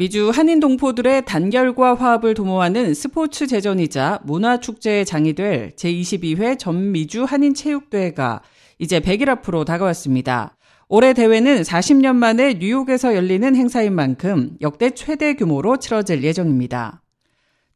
미주 한인 동포들의 단결과 화합을 도모하는 스포츠 제전이자 문화축제의 장이 될 제22회 전미주 한인체육대회가 이제 100일 앞으로 다가왔습니다. 올해 대회는 40년 만에 뉴욕에서 열리는 행사인 만큼 역대 최대 규모로 치러질 예정입니다.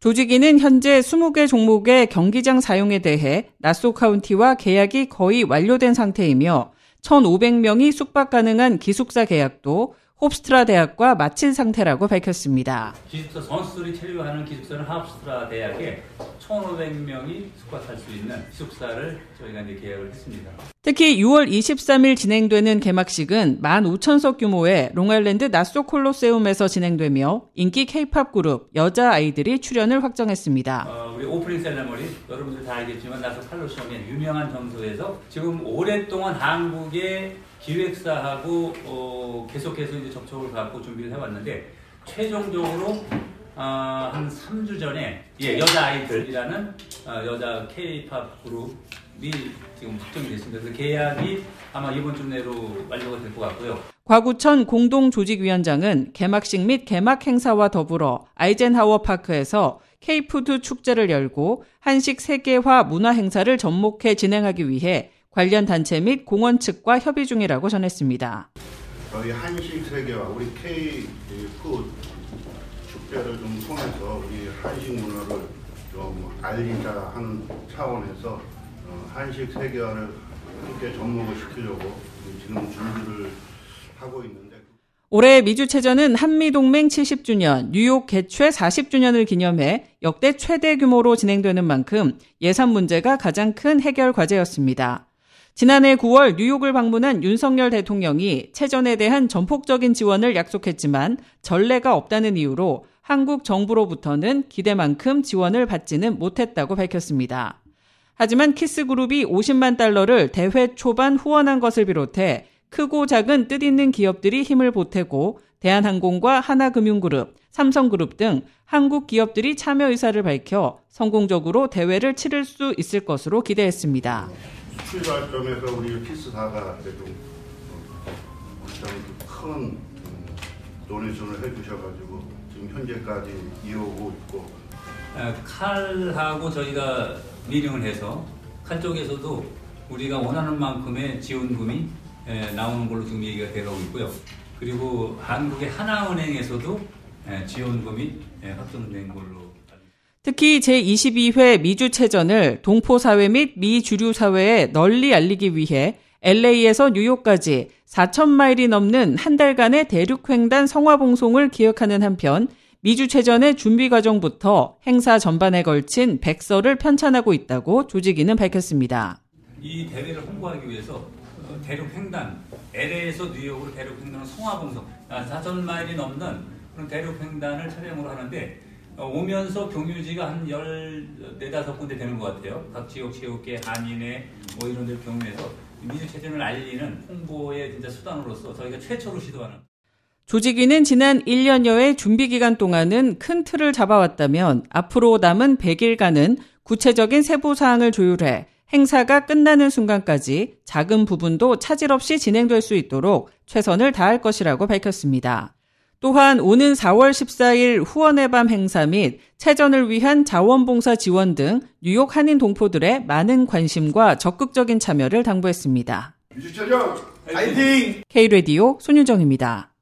조직위는 현재 20개 종목의 경기장 사용에 대해 나소 카운티와 계약이 거의 완료된 상태이며 1,500명이 숙박 가능한 기숙사 계약도 홉스트라 대학과 마친 상태라고 밝혔습니다. 기숙사 선수들이 체류하는 기숙사는 하프스트라 대학에 1,500명이 숙박할 수 있는 기숙사를 저희가 이제 계약을 했습니다. 특히 6월 23일 진행되는 개막식은 15,000석 규모의 롱아일랜드 나소 콜로세움에서 진행되며 인기 케이팝 그룹 여자 아이들이 출연을 확정했습니다. 어, 우리 오프닝 셀레머니 여러분들 다 알겠지만 나소 콜로세움의 유명한 장소에서 지금 오랫동안 한국의 기획사하고 어, 계속해서 이제 접촉을 갖고 준비를 해왔는데 최종적으로 어, 한 3주 전에 예, 여자 아이들이라는 어, 여자 K-팝 그룹이 지금 확정이 됐습니다. 그래서 계약이 아마 이번 주 내로 완료가 될 것 같고요. 과구천 공동조직위원장은 개막식 및 개막 행사와 더불어 아이젠하워 파크에서 K푸드 축제를 열고 한식 세계화 문화 행사를 접목해 진행하기 위해 관련 단체 및 공원 측과 협의 중이라고 전했습니다. 저희 한식 세계화 우리 K 푸드 축제를 좀 통해서 우리 한식 문화를 좀 알리자 하는 차원에서 어, 한식 세계화를 함께 접목을 시키려고 지금 준비를 하고 있는데 올해 미주체전은 한미동맹 70주년, 뉴욕 개최 40주년을 기념해 역대 최대 규모로 진행되는 만큼 예산 문제가 가장 큰 해결 과제였습니다. 지난해 9월 뉴욕을 방문한 윤석열 대통령이 체전에 대한 전폭적인 지원을 약속했지만 전례가 없다는 이유로 한국 정부로부터는 기대만큼 지원을 받지는 못했다고 밝혔습니다. 하지만 키스그룹이 50만 달러를 대회 초반 후원한 것을 비롯해 크고 작은 뜻있는 기업들이 힘을 보태고 대한항공과 하나금융그룹, 삼성그룹 등 한국 기업들이 참여 의사를 밝혀 성공적으로 대회를 치를 수 있을 것으로 기대했습니다. 출발점에서 우리 키스사가 그래도 큰 음, 도네이션을 해주셔가지고 지금 현재까지 이어오고 있고 칼하고 저희가 미링을 해서 칼 쪽에서도 우리가 원하는 만큼의 지원금이 나오는 걸로 지금 얘기가 되고 있고요. 그리고 한국의 하나은행에서도 지원금이 확정된 걸로 특히 제22회 미주체전을 동포사회 및 미주류사회에 널리 알리기 위해 LA에서 뉴욕까지 4천마일이 넘는 한 달간의 대륙횡단 성화봉송을 기획하는 한편 미주체전의 준비 과정부터 행사 전반에 걸친 백서를 편찬하고 있다고 조직위는 밝혔습니다. 이 대회를 홍보하기 위해서 어, 대륙횡단, LA에서 뉴욕으로 대륙횡단은 성화봉송, 4천마일이 넘는 그런 대륙횡단을 촬영을 하는데 어, 오면서 경유지가 한 14, 군데 되는 것 같아요. 각 지역 체육계, 한인회 뭐 이런 데 경우에서 민주체전을 알리는 홍보의 진짜 수단으로서 저희가 최초로 시도하는 조직위는 지난 1년여의 준비 기간 동안은 큰 틀을 잡아왔다면 앞으로 남은 100일간은 구체적인 세부 사항을 조율해 행사가 끝나는 순간까지 작은 부분도 차질 없이 진행될 수 있도록 최선을 다할 것이라고 밝혔습니다. 또한 오는 4월 14일 후원의 밤 행사 및 체전을 위한 자원봉사 지원 등 뉴욕 한인 동포들의 많은 관심과 적극적인 참여를 당부했습니다. 유주철 파이팅! K-레디오 손유정입니다.